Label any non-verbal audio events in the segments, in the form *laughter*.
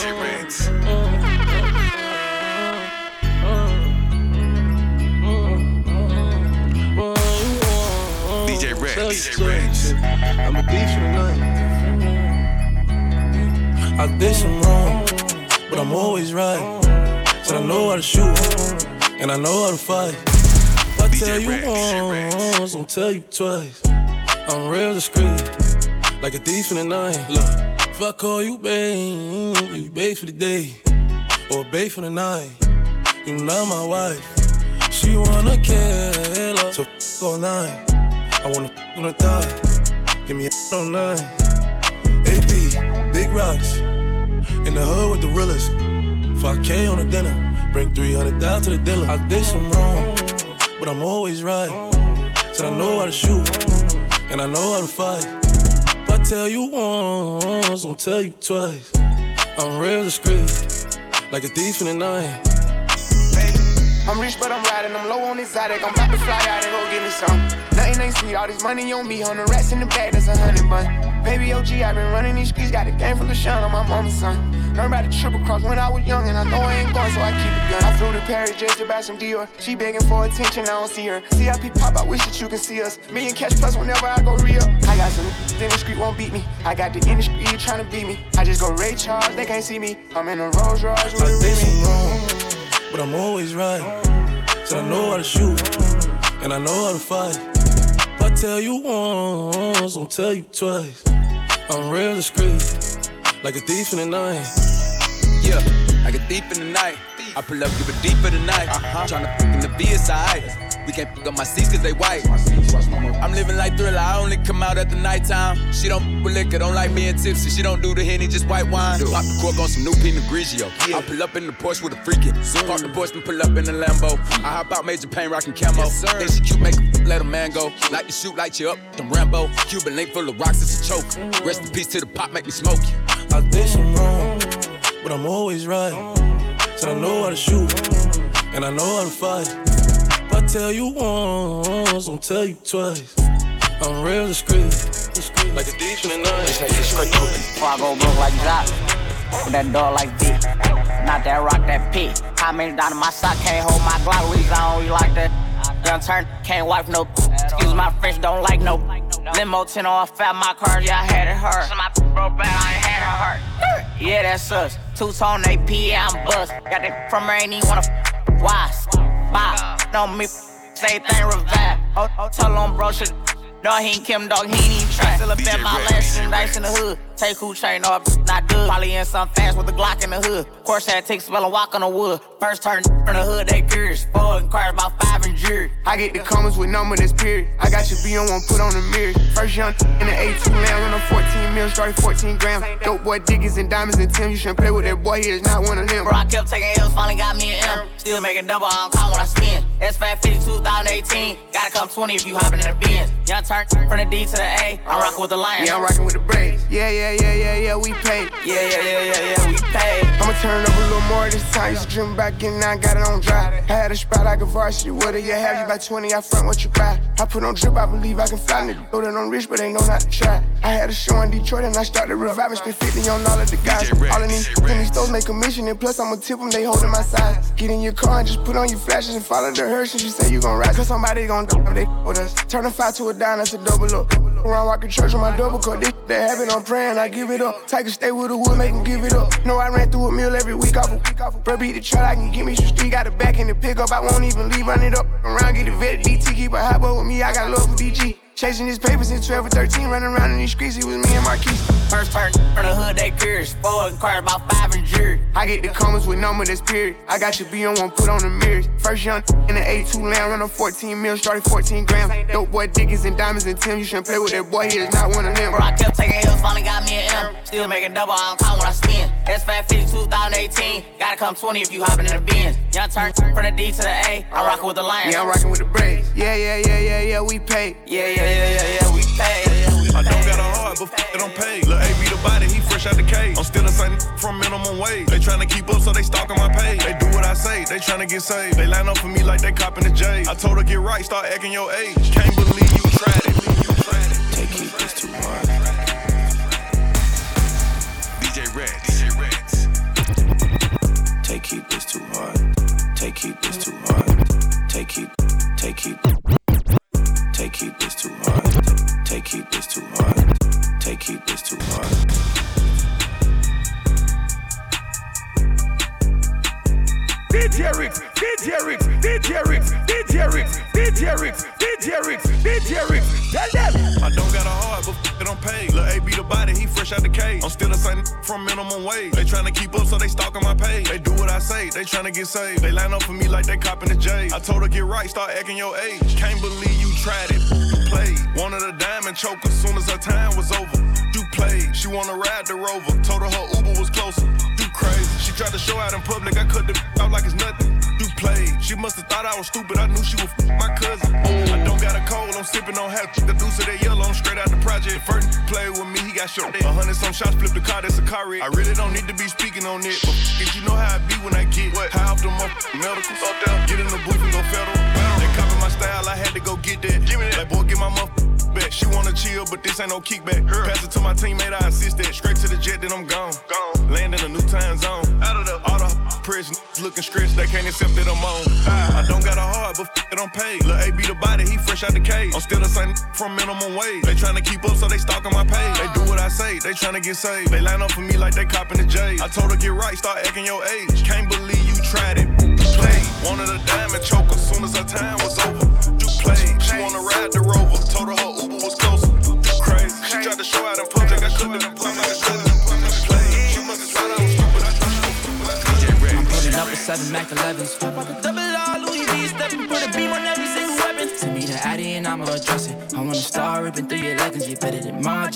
DJ Reds. DJ Reds. DJ Reds. I'm a thief for the night. I did some wrong, but I'm always right. Said I know how to shoot, and I know how to fight. If I tell you once, I'll tell you twice. I'm real discreet, like a thief in the night. Look, if I call you babe, you babe for the day, or babe for the night. You not my wife. She wanna kill her, so f all night. I wanna f on the thigh. Give me a on nine. AP, big rocks. In the hood with the realest. 5K on the dinner. Bring 300 down to the dealer. I did some wrong, but I'm always right. Said I know how to shoot, and I know how to fight. Tell you once, I'll tell you twice. I'm real discreet, like a thief in the night. I'm rich, but I'm riding. I'm low on exotic. I'm about to fly out and go get me some. Ain't sweet. All this money on me. On the rats in the bag, that's a hundred bun. Baby OG, i been running these streets. Got a game full of shine on my mama's son. Learned about the triple cross when I was young, and I know I ain't going, so I keep it gun. I flew to Paris just to buy some Dior. She begging for attention, I don't see her. CIP pop, I wish that you can see us. Million cash plus whenever I go real. I got some in the street won't beat me. I got the industry trying to beat me. I just go Ray Charles, they can't see me. I'm in a Rolls Royce with a did Remy. wrong, but I'm always right. Said I know how to shoot, and I know how to fight. Tell you once, I'll tell you twice. I'm real discreet, like a thief in the night. Yeah, like a thief in the night. I pull up, give it deep for the night. Uh-huh. Tryna fuck in the it's. We can't fuck up my seats cause they white. I'm living like thriller, I only come out at the nighttime. She don't fuck with liquor, don't like me and tipsy. She don't do the henny, just white wine. Pop the cork on some new Pinot Grigio. I pull up in the Porsche with a freakin'. Park the Porsche and pull up in the Lambo. I hop out, major pain, rockin' camo. Think she cute, make a f- let a man go. Like to shoot, light you up, them Rambo. Cuban link full of rocks, it's a choke. Rest in peace to the pop, make me smoke you. I did some wrong, but I'm always right. So I know how to shoot, and I know how to fight. If I tell you once, I'll tell you twice. I'm real discreet, discreet like a thief in the night. Before I go broke like Jock, with that dog like V. Not that rock, that P. How many down in my sock can't hold my Glock? Reason I don't you like that. Young turn, can't wipe no. Excuse my French, don't like no. Limo 10 on fat, my car, yeah, I had it hurt. So my broke bad, I ain't had it hurt. Yeah, that's us. Two tone AP, yeah, I'm bust. Got that from her, ain't even wanna. Why? Bye. No, me, say thing revive. Oh, oh, tell on bro, shit. No, he ain't Kim, dog, he ain't even try. Still a DJ my last and dice in the hood. Take who chain off, not good. Probably in some fast with a Glock in the hood. Course had take spell and walk on the wood. First turn from the hood, they curious. Four inquired about five and jury. I get the comments with number that's period. I got your B on one, put on the mirror. First young in the A2 lamb, run a 14 mil, started 14 grams. Dope boy diggies and diamonds and Tim. You shouldn't play with that boy, he is not one of them. Bro, I kept taking L's, finally got me an M. Still making double, I don't count when I spin. S550 2018. Gotta come 20 if you hopping in the Benz. Young turn from the D to the A. I'm rocking with the Lions. Yeah, I'm rocking with the braids. Yeah, yeah, yeah, yeah, yeah, we paid. yeah, yeah, yeah, yeah, yeah, we paid. I'ma turn up a little more this time. Used to dream about getting out, got it on dry. I had a spot like a varsity. What do you have? You by 20, I front what you buy. I put on drip, I believe I can fly. Nigga, know that I'm rich, but they know not to try. I had a show in Detroit and I started reviving. Spent 50 on all of the guys. DJ Red, All of these DJ Red. in these stores make commission. And plus, I'ma tip them, they holding my size. Get in your car and just put on your flashes and follow the hearse. And you say you gon' ride. Cause somebody gon' do they with us. Turn a five to a dime, that's a double up. Around rockin' church with my double cut. This that happen, I'm praying, I give it up. A stay with the wood, make 'em give it up. No, I ran through a meal every week off a. Bro, beat the truck, I can get me some street. Got the back in the pickup, I won't even leave, run it up. Around, get the vet, DT, keep a hot boy with me, I got love for DG. Chasing his papers since 12 or 13, running around in these streets, it was me and Marquise. First turn from the hood, they curious. Four inquired about five and jury. I get the comments with number that's period. I got your B on one, put on the mirrors. First young in the A2 lamb, run a 14 mil, started 14 grams. Dope boy diggies and diamonds and Tim. You shouldn't play with that boy, he is not one of them. Bro, I kept taking L's, finally got me an M. Still making double, I don't count when I spin. S550 2018. Gotta come 20 if you hopping in the Benz. Young turn from the D to the A. I'm rocking with the Lions. Yeah, I'm rocking with the braids. Yeah, yeah, yeah, yeah, yeah, we paid. yeah, yeah, yeah, yeah, yeah, we paid. I don't got a heart, but f- it I'm paid. Lil' AB the body, he fresh out the cage. I'm still the same from minimum wage. They tryna keep up, so they stalking my page. They do what I say, they tryna get saved. They line up for me like they copping the J. I told her get right, start acting your age. Can't believe you tried it. You tried it, wage. They tryna keep up, so they stalking my page. They do what I say, they tryna get saved. They line up for me like they copping the J. I told her get right, start acting your age. Can't believe you tried it, you played. Wanted a diamond choker, soon as her time was over. You played, she wanna ride the rover. Told her her Uber was closer. You crazy. She tried to show out in public, I cut the out like it's nothing. Played. She must have thought I was stupid. I knew she was my cousin. I don't got a cold, I'm sipping on half the deuce of that yellow. I'm straight out the project. First play with me, he got shot. A hundred some shots, flip the car, that's a car wreck. I really don't need to be speaking on it, but if you know how I be when I get what? High off the medicals. Up there, get in the booth and go federal. They copy my style, I had to go get that. Give me that. Like boy, get my muff back. She wanna chill, but this ain't no kickback. Pass it to my teammate, I assist that. Straight to the jet, then I'm gone. Gone. Land in a new time zone. Out of the all the prison looking stretched, they can't accept that I'm on. I don't got a heart, but f- it don't pay. Lil' AB the body, he fresh out the cage. I'm still the same from minimum wage. They tryna keep up, so they stalking my page. They do what I say, they tryna get saved. They line up for me like they copping the J. I told her get right, start acting your age. Can't believe you tried it.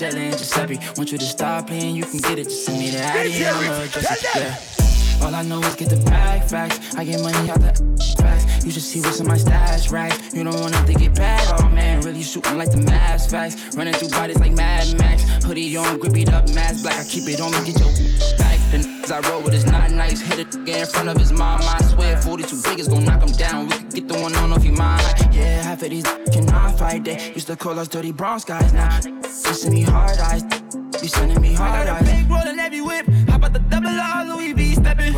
Margiela and Giuseppe. Want you to stop playing, you can get it. Just send me the I'ma address it. Yeah. All I know is get the bag facts. I get money out the *laughs* facts. You should see what's in my stash racks. You don't want it to get bad. Oh man, really shooting like the mass facts. Running through bodies like Mad Max. Hoodie on, grippy up, mask black. I keep it on me, get your *laughs* back. I roll with his not nice. Hit it in front of his mom. I swear 42 big is gon' knock him down. We could get the one on if you mind. Yeah, half of these cannot fight. They used to call us dirty brown guys. Now, listen me hard eyes. You sending me hard eyes. Big rollin' every whip. How about the double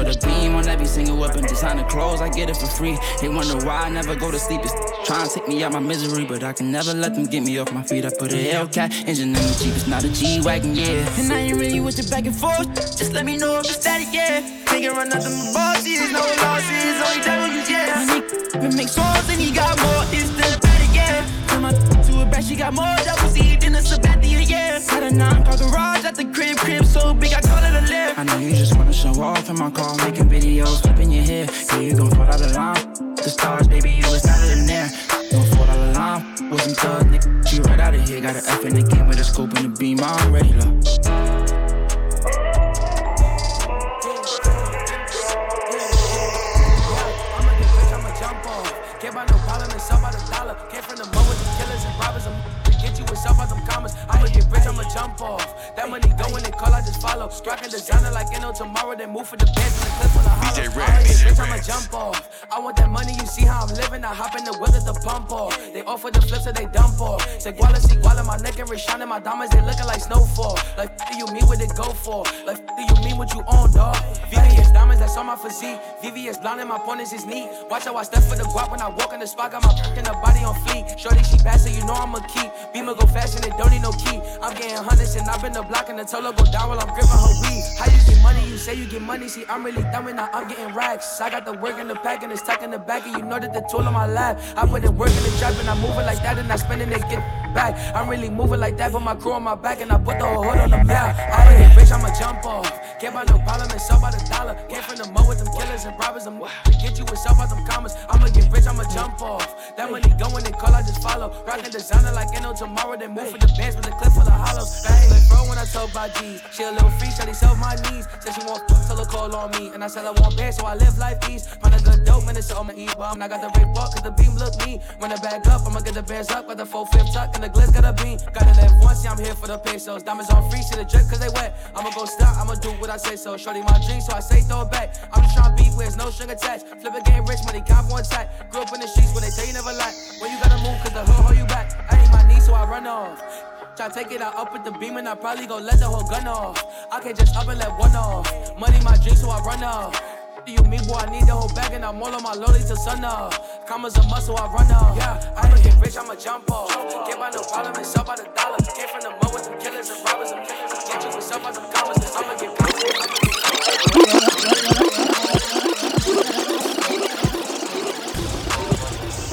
A beam on every single weapon. Designer clothes, I get it for free. They wonder why I never go to sleep. It's trying to take me out my misery, but I can never let them get me off my feet. I put a Hellcat engine in the Jeep. It's not a G wagon, yeah. And I ain't really with you back and forth. Just let me know if it's static, yeah. Can't run nothing but bosses, no losses, only W's, yeah. My nigga make songs and he got more hits than static, yeah. Turn my to a back, she got more double C than a Sabathia, yeah. Had a nine car garage at the I know you just wanna show off in my car, making videos, flipping your hair. Yeah, you gon' fall out of line. The stars, baby, you was not in there. Gon' fall out of line. Some thug nigga, you right out of here. Got an F in the game with a scope and a beam. I'm ready, love. Jump off. Can't buy no problem, it's all by the dollar. Came from the mud with the killers and robbers. I'm to get you with self out them commas. I'ma get rich, I'ma jump off. That money going and call, I just follow. Rockin' designer like you know tomorrow. They move for the pants and the clip on the hollow. DJ I'ma Rex, get I'ma jump off. I want that money, you see how I'm living. I hop in the wheel at the pump off. They offer the flips, so they dump off. Say Guala, see Guala, my neck and shining. My diamonds, they looking like snowfall. Like, do you mean what it go for? Like, do you mean what you on, dog? VVS diamonds, that's on my physique. VVS blonde and my opponents is neat. Watch how I step for the guap when I walk in the spot. Got my in the body on fleek. Shorty, she bad, so you know I'm a keep. Beamer go fast and it don't need no key. I'm getting hundreds and I've been the block and the total go down while I'm gripping her weed. How you get money? You say you get money. See, I'm really thumbing now. I'm getting racks. I got the work in the pack and it's tucked in the back. And you know that the tool on my lap. I put in work in the trap and I'm it like that and I spend it and get back. I'm really moving like that. Put my crew on my back and I put the whole hood on the map. I'ma get rich, I'ma jump off. Can't buy no problem, it's all by the dollar. Came from the mud with them killers and robbers. I'm get you with self out them commas. I'ma get rich, I'ma jump off. That money going and call, I just follow. Rockin' designer like know tomorrow. They move for the bands with the clip full of hollows. Back like bro when I told by G's. She a little free, shawty self my knees. Said she want fuck till her call on me. And I said I want bands, so I live life ease. Find a good dope, man, it's all my E-bomb. I got the rape walk, cause the beam look mean. Run it back up, I'ma get the bands up. Got the 4 5 tuck, and the glitz got a beam. Gotta live once, yeah, I'm here for the pesos. Diamonds on free, shit a drip, cause they wet. I'ma go stop, I'ma do what I say so. Shorty my dream, so I say throw it back. I'm just tryna beat where there's no string attached. Flip a game rich, money count one tight. Grew up in the streets where they tell you never lie. When you gotta move, cause the hood hold you back. I ain't my knee, so I run off. Try take it out up with the beam and I probably go let the whole gun off. I can't just up and let one off. Money my dream, so I run off. Do you me boy, I need the whole bag and I'm all on my loading till sun up. Commas a muscle, I run up. Yeah, I'ma get rich, I'ma jump off. Can't buy no problem, it's all by the dollar. Came from the mud with them killers and robbers. I'm get you with up by them commas. I'ma get rich.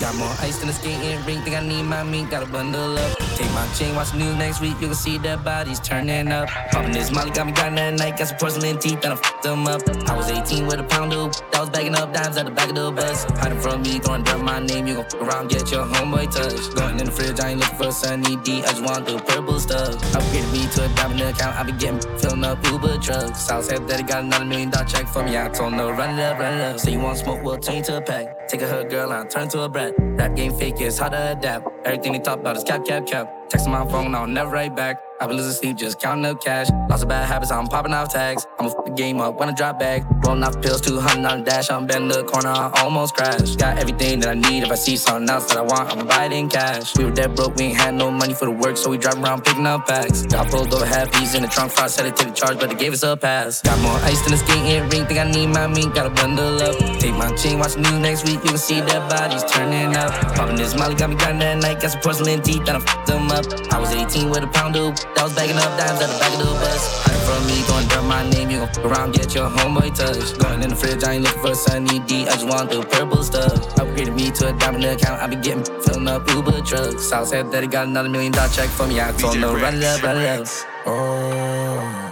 Got more ice than a skating rink. Think I need my meat. gotta bundle up. Take my chain, watch the news next week. You can see that bodies turning up. Popping this molly got me grinding at night. Got some porcelain teeth and I fucked them up. I was 18 with a pound of. I was bagging up dimes at the back of the bus. Hiding from me, throwing dirt my name. You gon' fuck around, get your homeboy touch. Going in the fridge, I ain't looking for a sunny D. I just want the purple stuff. Upgraded me to a diamond account. I be getting filling up Uber trucks. South said that he got another million dollar check for me. I told him no, run it up, run it up. Say you want smoke, we'll turn you to a pack. Take a hood girl, I'll turn to a brat. Rap game fake, it's hard to adapt. Everything they talk about is cap, cap, cap. Texting my phone, I'll never write back. I've been losing sleep, just counting up cash. Lots of bad habits, I'm popping off tags. I'ma f the game up when I drop back. Rolling off pills, 200 on dash. I'm bending the corner, I almost crash. Got everything that I need. If I see something else that I want, I'ma buy it in cash. We were dead broke, we ain't had no money for the work, so we drive around picking up packs. Got pulled over half piece in the trunk, I said it take the charge, but they gave us a pass. Got more ice than a skating rink, think I need my meat, gotta bundle up. Take my chain, watch the news next week, you can see that body's turning up. Popping this molly, got me grinding that night, got some porcelain teeth, and I f them up. I was 18 with a pound of, that was bagging up dimes at the back of the bus. Hiding from me, going dirt my name, you gon' fuck around, get your homeboy touch. Going in the fridge, I ain't looking for sunny D, I just want the purple stuff. Upgraded me to a diamond account, I be getting filling up Uber trucks. South said that he got another million dollar check for me, I told him no, run it up, run it up. Oh,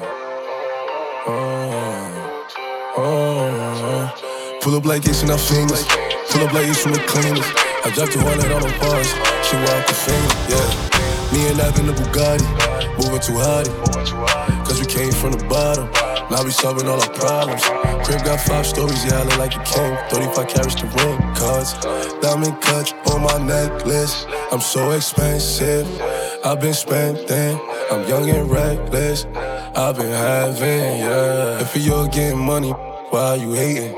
oh, oh. Pull up like it's enough fingers. Pull up like it's from the cleaners. I dropped 200 on the bars. She walk the finger, yeah. Me and I've in the Bugatti, moving too hard. Cause we came from the bottom. Now we solving all our problems. Crib got five stories, yeah, I look like a king. 35 carats to ring cards. Diamond cuts on my necklace. I'm so expensive. I've been spending. I'm young and reckless. I've been having, yeah. If you're getting money, why are you hating?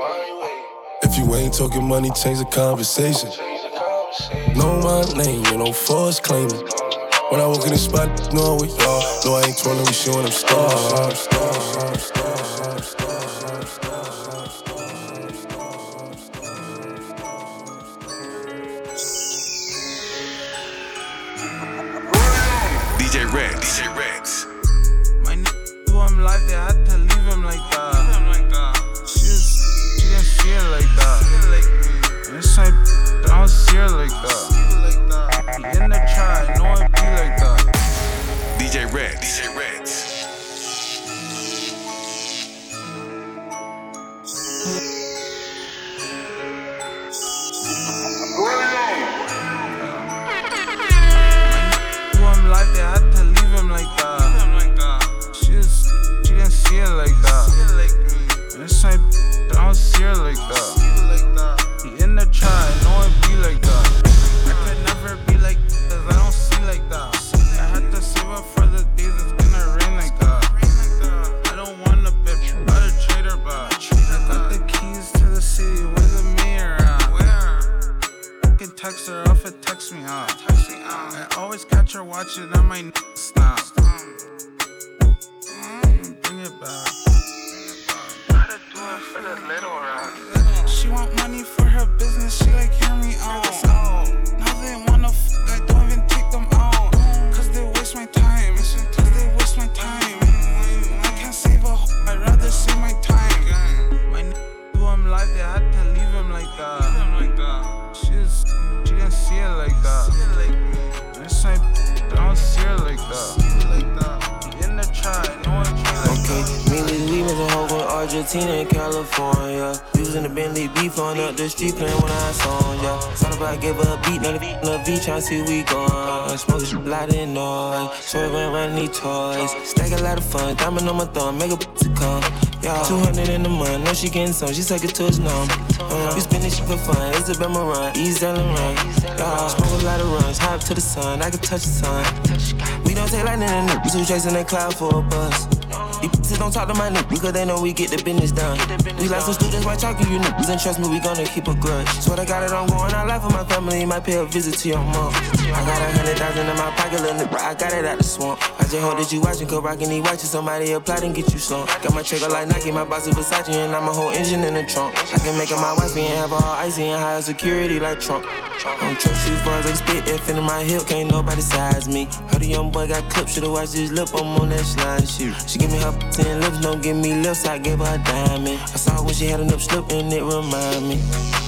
If you ain't talking money, change the conversation. Know my name, you know, force claiming. When I walk in the spot, know we all. No, I ain't twirling, we showing them stars. On up the street playing when I saw ya. Thought about her a beat, now the beat, the beat, tryna see we gone. Smoking loud and noise. Swerving around these toys. Stack a lot of fun, diamond on my thumb, make a to come. Yeah, 200 in the month, know she getting some, she suck it to his numb. Uh, we this shit for fun, it's a run, ease down run. Yeah, smoke a lot of runs, hop to the sun, I can touch the sun. We don't take lightning in the who chasing that cloud for a bus. Don't talk to my niggas because they know we get the business done. We like some students, why talk to you niggas? And trust me, we gonna keep a grudge. Swear I got it on going out life for my family, might pay a visit to your mom. I got a hundred thousand in my pocket, little nigga, I got it out the swamp. I just hope that you watching, cause rockin' these watches, somebody apply and get you some. Got my trigger like Nike, my boss is Versace, and I'm a whole engine in the trunk. I can make it my wife and have her all icy and high security like Trump. I don't trust you far as I spit, if in my hip, can't nobody size me. Heard a young boy got clipped, should've watched his lip, I'm on that slime shit. She give me her ten lips, don't give me lips, I give her a diamond. I saw when she had nip slip and it remind me.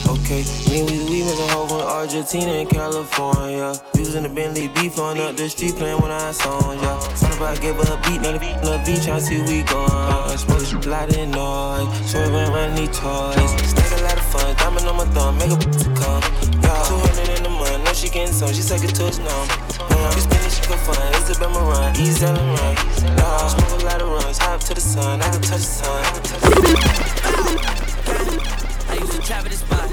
Okay, me we we make a hoe from Argentina and California. Using the Bentley beef on up the street playing when I song, yeah. Thought about give her a beat, now the beat, love beat, tryna see we going. Smoke a lot of noise, swerving around these toys. Stack a lot of fun, diamond on my thumb, make a *laughs* come. Yeah, 200 she getting some, she suck it to us now. We spending shit for fun, it's a boomerang, easy and run. Yeah, smoke a lot of runs, up to the sun, I can touch the sun. I touch the sun. I used to travel this spot.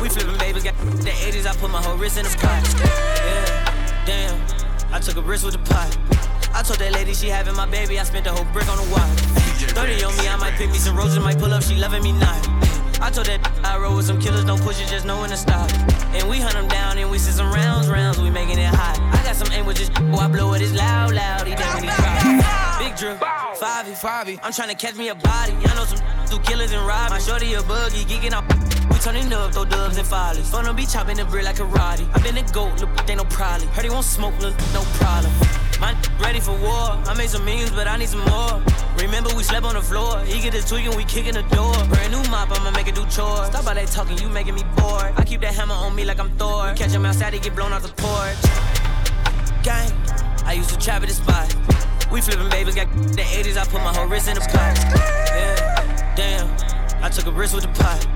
We flipping babies, got the 80s, I put my whole wrist in the spot. Yeah, damn, I took a risk with the pot. I told that lady she having my baby, I spent the whole brick on the watch. 30 on me, I might pick me some roses, might pull up, she loving me not. I told that I roll with some killers, don't push it, just know when to stop. And we hunt them down and we sit some rounds, rounds, we making it hot. I got some aim with this, oh, I blow it, it's loud, loud, he he drop. Big drip, 5 5 I'm trying to catch me a body. I know some do killers and rob. My shorty a buggy, geeking out. We turning up, throw dubs and follies. Fun be chopping the brick like karate. I been a goat, look, ain't no probably. Heard he won't smoke, look, no problem. My ready for war. I made some millions, but I need some more. Remember we slept on the floor. He get his tweaking, we kicking the door. Brand new mop, I'ma make it do chores. Stop all that talking, you making me bored. I keep that hammer on me like I'm Thor. We catch him outside, he get blown off the porch. Gang, I used to trap at the spot. We flipping babies, got *laughs* the 80s, I put my whole wrist in the pot. Yeah, damn, I took a risk with the pot.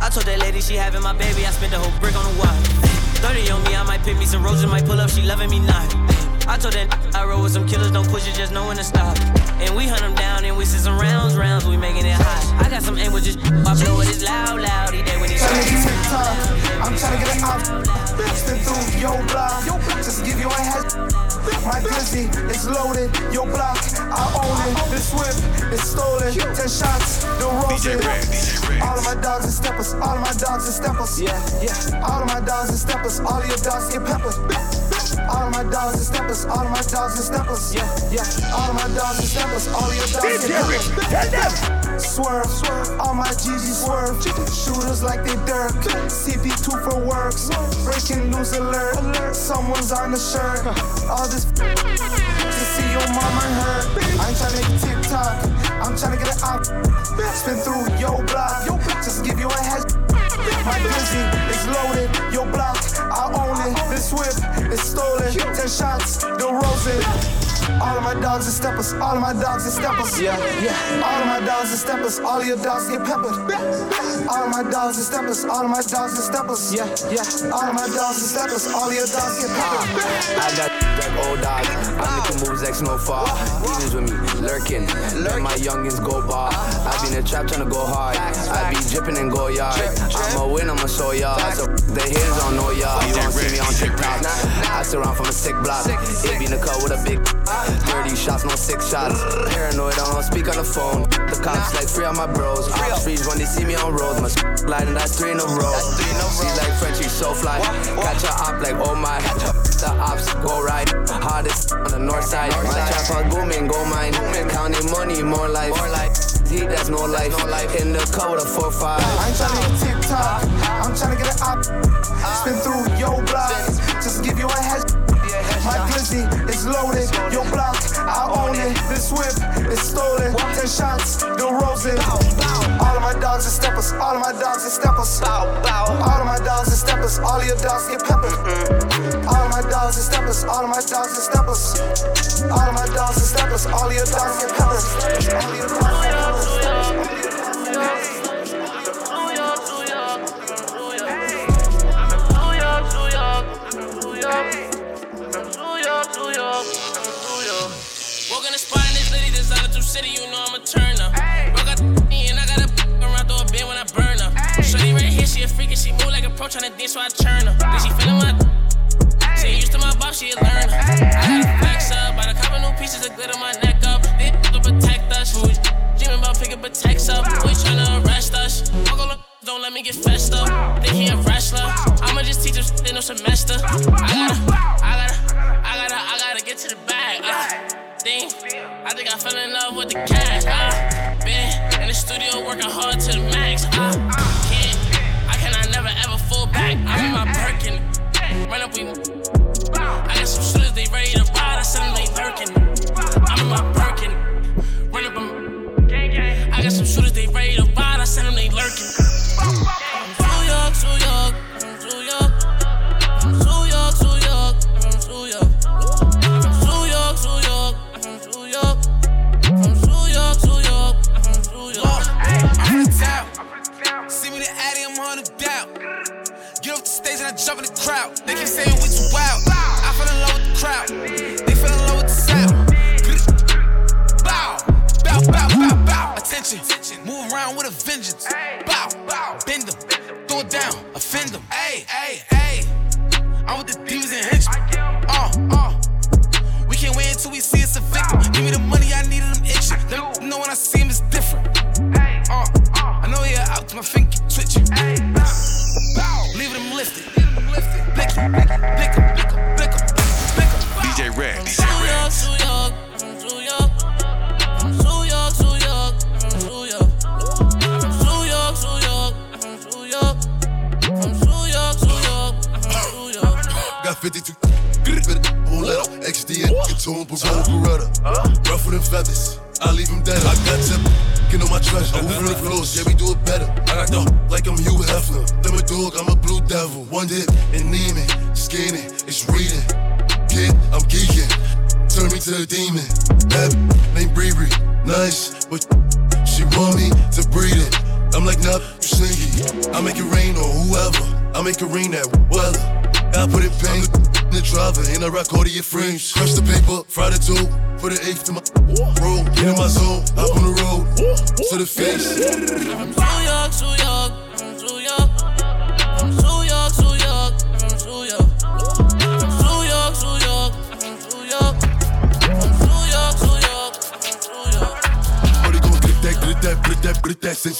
I told that lady she having my baby, I spent the whole brick on the watch. 30 on me, I might pick me some roses, might pull up, she loving me not. I told that I roll with some killers, don't push it, just know when to stop. And we hunt them down and we sit some rounds, rounds, we making it hot. I got some aim with just I blow it, it's loud, loud, he dead when he Tryna get TikTok, I'm tryna get it out. Spin through your block, just give you a head. My glizzy is loaded, your block, I own it. This whip is stolen, ten shots, the roses. All of my dogs and steppers, all of my dogs and steppers. Yeah, yeah. All of my dogs and steppers, all of your dogs get peppered. All of my dogs and steppers, all of my dogs and steppers. Yeah, yeah. All of my dogs and steppers, all of your dogs get peppered. Swerve, swerve, all my GG swerve. Shooters like they Dirk. CP2 for works. Breaking news alert. Someone's on the shirt. All this to see your mama hurt. I ain't tryna get TikTok. I'm tryna get it out. Spin through your block. Just give you a head. My glizzy is loaded. Your block, I own it. This whip is stolen. Ten shots, the roses. All of my dogs are steppers, all of my dogs are steppers. Yeah, yeah. All of my dogs are steppers, all of your dogs get peppered. All of my dogs are steppers, all of my dogs are steppers. Yeah, yeah. All of my dogs are steppers, all of your dogs get peppered. I got like old dog. I make moves like snowfall. Demons with me, lurking. Let my youngins go bar. I be in the trap tryna go hard. I be dripping and go yard. I'ma win, I'ma show y'all. So the haters don't know y'all. You don't see me on TikTok. I surround from a sick block. It be in the car with a big 30 shots, no six shots. Paranoid, I don't speak on the phone. The cops like free on my bros. Ops freeze when they see me on roads. My sliding, that's three in a row. She's like Frenchie, so fly. Catch your op like oh my. The ops go right. Hardest on the north side. My trap on booming, go mine. Counting money, more life. Heat, that's no life. In the with a 4-5. I ain't tryna get TikTok. I'm tryna get it out. Spin through your block. Just give you a head. My glizzy is loaded. Your block, I own it. This whip is stolen. Ten shots, the roses. All of my dogs are steppers. All of my dogs are steppers. All of my dogs are steppers. All of your dogs get peppered. All of my dogs are steppers. All of my dogs are steppers. All of my dogs are steppers. All of your dogs get peppered. All of your dogs pro tryna dance, so I turn her. Then she feeling my. She used to my boss, she a learner. I gotta flex up, by the couple new pieces of glitter my neck up. They to protect us. Who dreaming about picking protects up? We tryna arrest us. Don't let me get fessed up. Think he a wrestler. I'ma just teach him in no semester. I gotta, I gotta, I gotta, I gotta get to the bag. Uh, thing. I think I fell in love with the cash. Uh, been in the studio working hard to the max. Uh, Run up. I got some shooters, they ready to ride. I said them they lurking. Lifted. Blick em, blick em,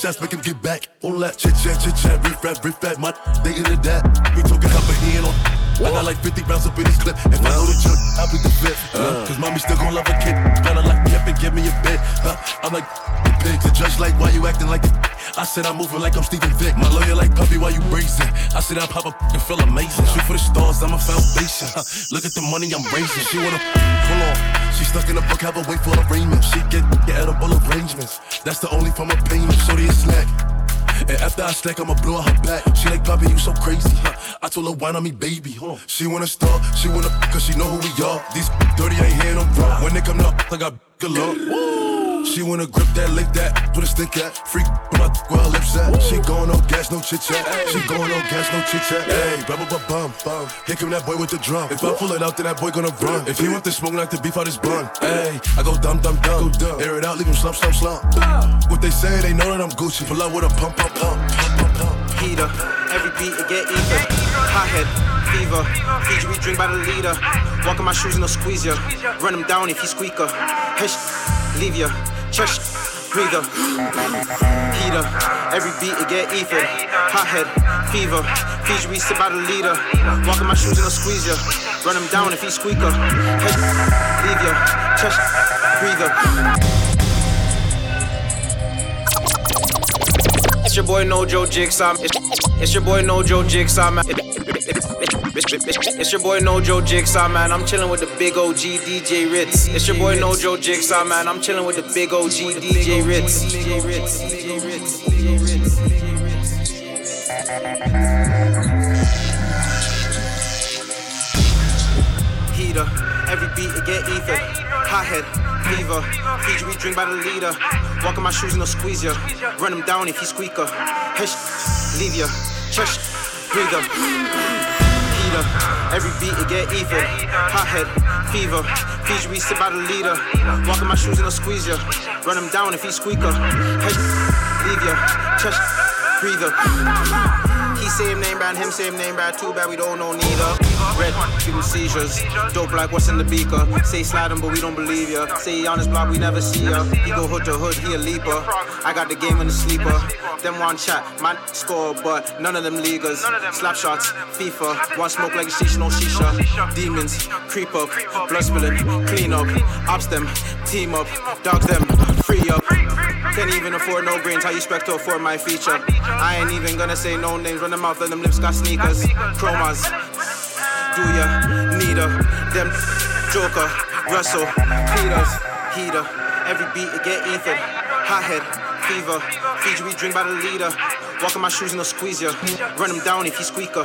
shots, make him get back. All that chit chat, chit chat, riff rap, riff rap. My they into that. We talking up a hand on. I got like 50 rounds up in this clip. If I know the jump, I'll be the fifth. Uh, Cause mommy still gon' love a kid. Gotta lock me up and give me a bed. Uh, I'm like, the pigs. The judge like, why you acting like a I said I'm moving like I'm Steven Vick. My lawyer like puppy, why you bracing? I said I pop up and feel amazing. Shoot for the stars, I'm a foundation. Look at the money I'm raising. She wanna hold on. She stuck in a book, have her wait for arraignment. She get, edible arrangements. That's the only form of payment. Shorty a snack. And after I stack, I'ma blow her back. She like, Poppy, you so crazy. Huh. I told her, wine on me, baby. Huh. She wanna start, she wanna cause she know who we are. These dirty ain't hearing them wrong. When they come up, I got galore. She wanna grip that, lick that, put a stick at. Freak when I no chit chat. She going on gas, no chit chat. Hey, bum bum bum. Here come that boy with the drum. If I pull it out, then that boy gonna run. If he want the smoke, like the beef out his bun. Hey, I go dumb dumb dumb. Air it out, leave him slump slump slump. What they say, they know that I'm Gucci. Pull out with a pump pump pump. heater. Every beat it get ether. Hot head, fever. You, we drink by the liter. Walk in my shoes and no squeeze ya. Run him down if he squeaker. Hey, leave ya. Chest, breather. Heater. Every beat it get ether. Hot head, fever. You, we sit by the leader. Walk in my shoes and no squeeze ya. Run him down if he squeaker. Hey, leave ya. Chest, breather. Your boy Nojo Jigsaw. It's, it's your boy Nojo Jigsaw, man. It's your boy Nojo Jigsaw, man. I'm chilling with the big OG DJ Ritz. It's your boy Nojo Jigsaw, man. I'm chilling with the big OG DJ Ritz. DJ Ritz. DJ Ritz. DJ Ritz. Heater. Every beat it get ether. Hot head, fever. You, we drink by the liter. Walk in my shoes and no squeeze ya. Run him down if he squeaker. Hey, sh- leave ya. Chest, breather. Heater. Every beat it get ether. Hot head, fever. You, we sit by the liter. Walk in my shoes and no squeeze ya. Run him down if he squeaker. Hey, leave ya. Chest, breather. Him name bad, him same name bad. Too bad we don't know neither. Red, people seizures. Dope like what's in the beaker. Say slide him, but we don't believe ya. Say he on his block, we never see ya. He go hood to hood, he a leaper. I got the game in the sleeper. Them one shot, man score, but none of them leaguers. Slap shots, FIFA. One smoke like a shisha, no shisha. Demons, creep up, blood spilling, clean up. Ops them, team up, dogs them, free up. Can't even afford no brains, how you expect to afford my feature? I ain't even gonna say no names, run them mouth, let them lips got sneakers. Chromas, do ya, need her, them Joker, Russell, Peters, heater. Every beat it get ether, hot head, fever. Feed you, we drink by the liter. Walk in my shoes and no squeeze ya. Run him down if he squeaker.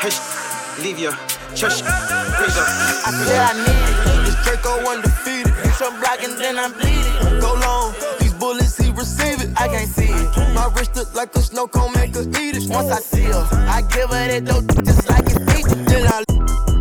Hey, sh- leave ya, chest, breather. I said I need it. This Draco undefeated. Some black and then I'm bleeding. Go long. He receive it. I can't see it. My wrist look like a snow cone, make her eat it. Once I see her, I give her that dope just like it's peach. Then I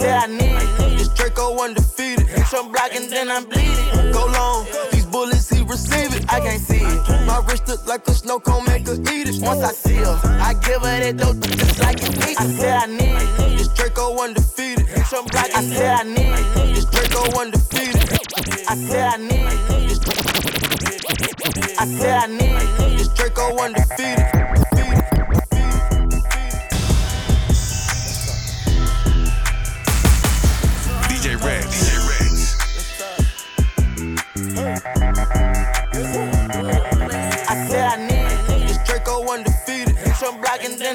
said I need it. Uh, this Draco undefeated. Hit your block and then I'm bleeding. Go long. These bullets he receive it. I can't see it. My wrist look like a snow cone, make her eat it. Once I see her, I give her that dope just like it's peach. I said I need it. Uh, this Draco undefeated. Hit your block. I said I need it. Uh, this Draco undefeated. I said I need it. I said I need it. This Draco undefeated.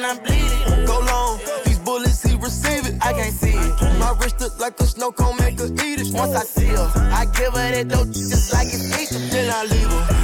I'm bleeding. Go long. These bullets he receive it. I can't see it. My wrist look like a snow cone, make her eat it. Once I see her, I give her that dope just like it's peach. Then I leave her.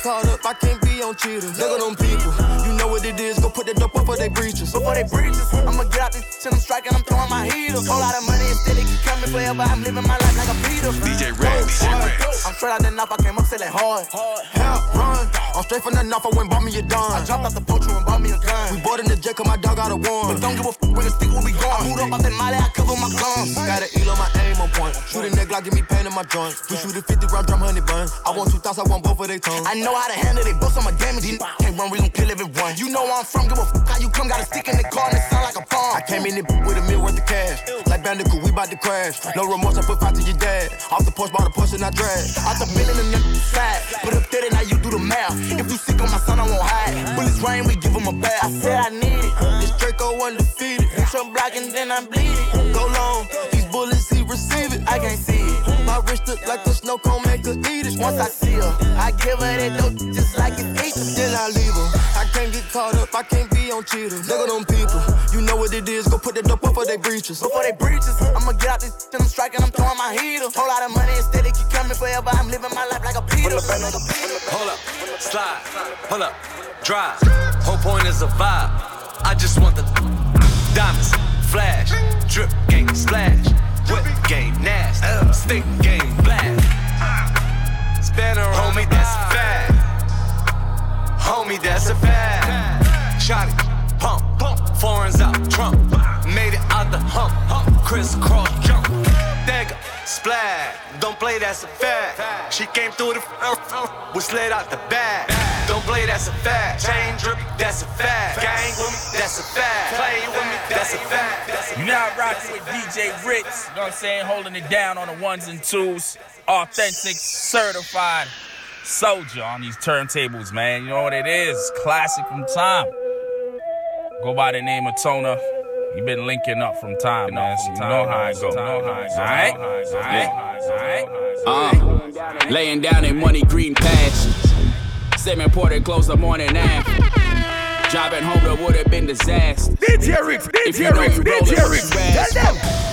I can't caught up. I can't be on cheaters. Look at them people. You know what it is. Go put the dope up for they breaches. Before they breaches, I'ma get out this shit, I'm striking, I'm throwing my heaters. Whole lot of money and still it keep coming forever. I'm living my life like a Peter. DJ Red, DJ Rex. I'm straight out the knife, I came up selling hard. Help, run. I'm straight from the knife. I went bought me a dime. I jumped off the poacher and bought me a gun. We bought in the jet 'cause my dog got a warrant. But don't give a f where the stick will be gone. I moved up out that molly, I cover my guns. Got an eel on my aim on point. Shooting that Glock, give me pain in my joint. We shoot a 50 round drum, honey bun. I want two thoughts, I want both of they tongues. I know how to handle my damage. Can't run, we gon' kill everyone. You know where I'm from, give a f how you come. Got a stick in the car and it sound like a bomb. I came in it with a meal worth of cash. Like Bandicoot, we bout to crash. No remorse, I put five to your dad. Off the porch, bought a Porsche and I drag. Out the bill in the side. Put up 30, now you do the math. If you sick on my son, I won't hide. Bullets rain, we give him a bath. I said I need it. This Draco undefeated. Hit some block and then I'm bleeding. Go long, bullets he receive it. I can't see it. My wrist look like a snow cone, make her eat it. Once I see her, I give her that dope just like it's peach. Then I leave her. I can't get caught up, I can't be on cheaters. Look at them people, you know what it is. Go put the dope up for they breaches. Before they breaches, I'ma get out this shit, I'm striking, I'm throwing my heaters. Whole lot of money instead, it keep coming forever. I'm living my life like a Peter. Hold up, slide, pull up, drive. Whole point is a vibe. I just want the diamonds, flash, drip game, splash, whip game, nasty, stick game. Spin around, homie, that's a fact. Homie, that's a fact. Shotty, pump, pump, foreigns out, Trump. Made it out the hump, hump, crisscross jump. Dagger, splash, don't play, that's a fact. She came through the f- was slid out the bag. Don't play, that's a fact. Chain drip, that's a fact. Gang with me, that's a fact. Play with me, that's a fact. That's a You now rocking with DJ Ritz, you know what I'm saying? Holding it down on the ones and twos. Authentic, certified soldier on these turntables, man. You know what it is? Classic from time. Go by the name of Tona. You been linking up from time, man. So you know how it go. Alright? Alright? Uh, laying down in money green pastures. Seven ported close the morning after. Driving home that would have been disaster. DJ Rips, If you DJ know Rips, you rollin' DJ with Rips. your ass Tell them.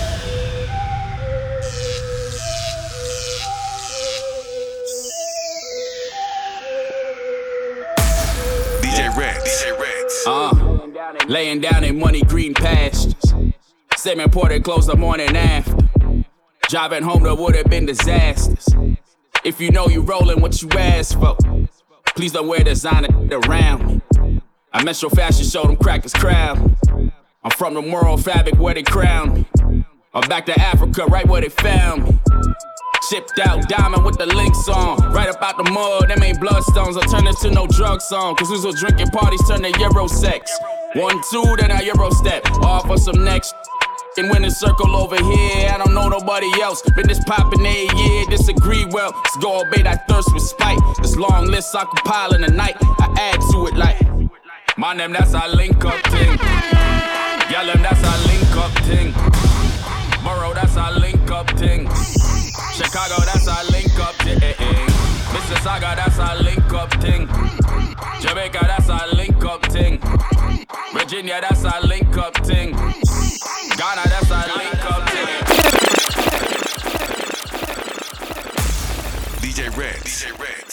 Laying down in money green pastures. Seven ported close the morning after. Driving home that would have been disasters. If you know you rolling what you asked for, please don't wear designer around me. I met Metro Fashion Show them crackers crowd. I'm from the moral fabric where they crown me. I'm back to Africa, right where they found me. Chipped out diamond with the links on. Right up out the mud, them ain't bloodstones. I turn this to no drug song. Cause who's was drinking parties turn to Euro sex. One, two, then I Euro step. Off for some next. And when the circle over here, I don't know nobody else. Been this poppin' a year, disagree well. Let's go obey that thirst with spite. This long list I compile in the night. I add to it like, my name, that's our link up thing. Yell them, that's our link up thing. Borough, that's our link up thing. Chicago, that's our link up thing. Eh, eh. Mississauga, that's our link up thing. Jamaica, that's our link up thing. Virginia, that's our link up thing. Ghana, that's our link up thing. DJ Red. DJ Red.